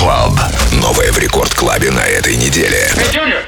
Club. Новое в Рекорд Клабе на этой неделе. Hey, Junior,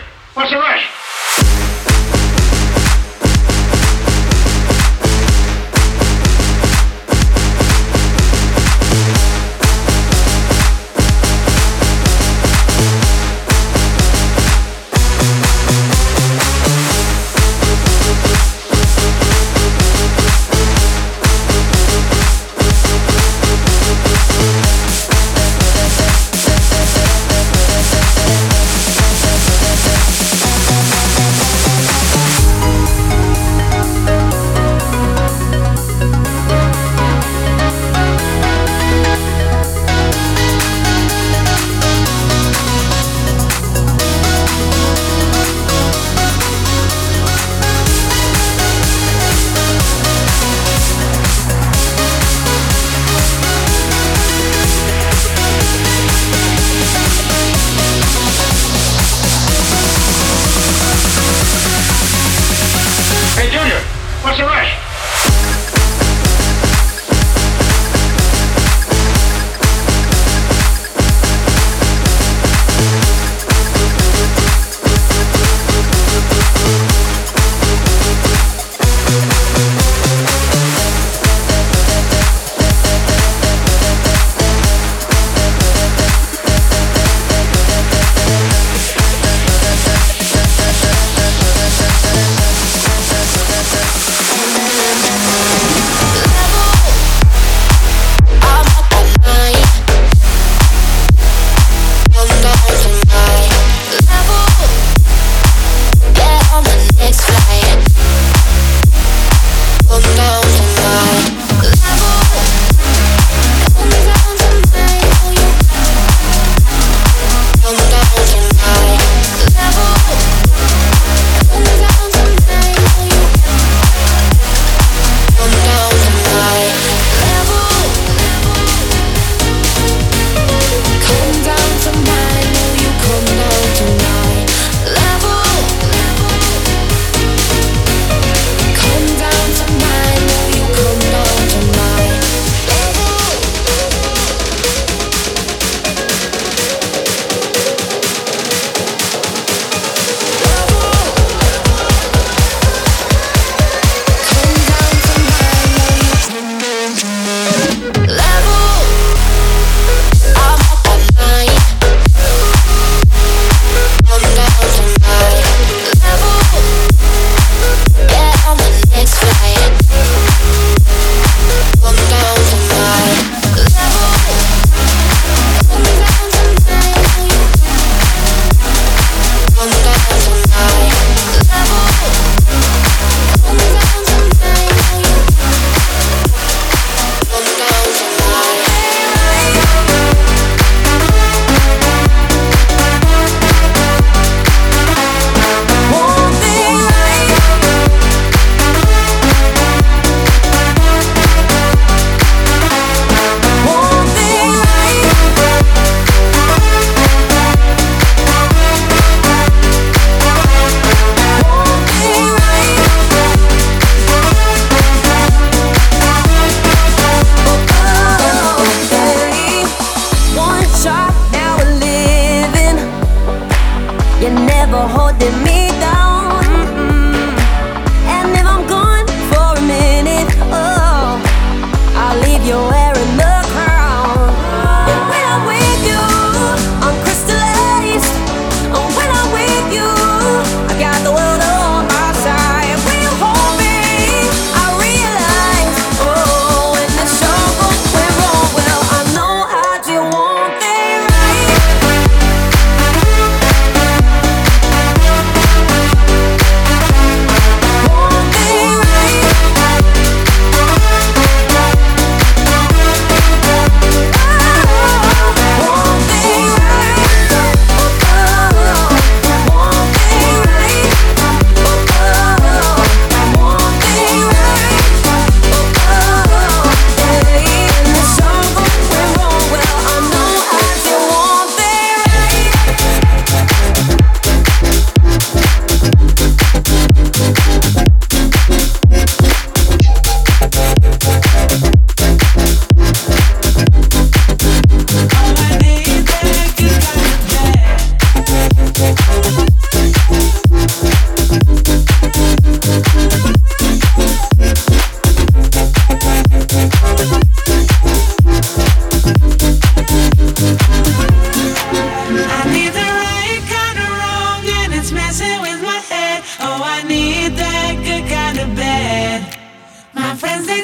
Desde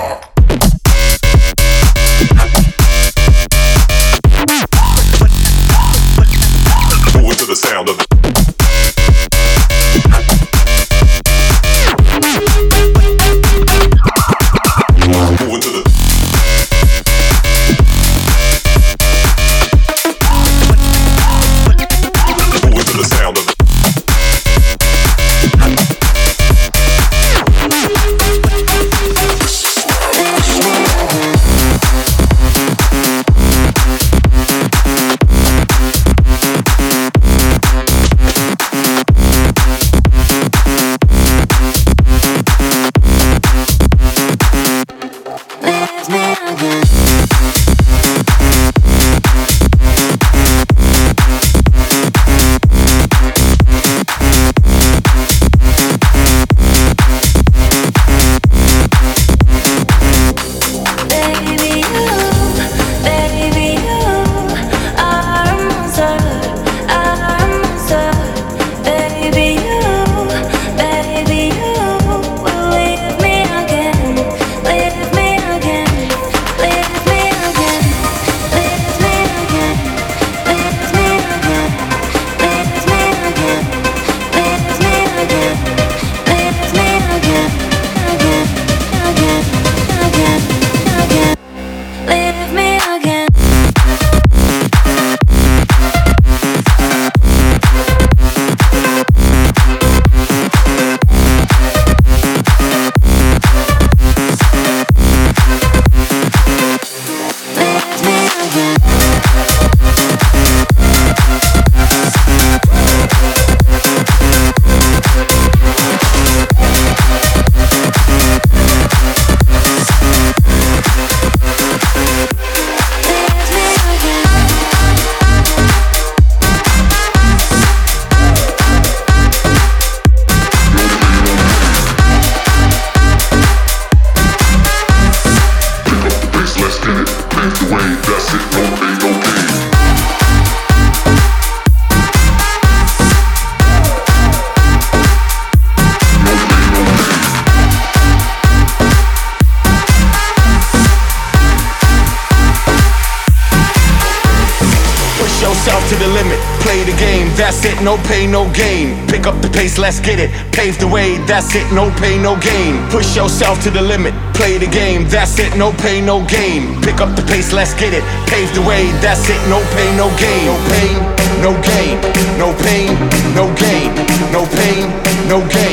Wow. no pain, no gain. Pick up the pace, let's get it. Pave the way, that's it, no pain, no gain. Push yourself to the limit, play the game, that's it, no pain, no gain. Pick up the pace, let's get it. Pave the way, that's it, no pain, no gain. No pain, no gain. No pain, no gain. No pain, no gain.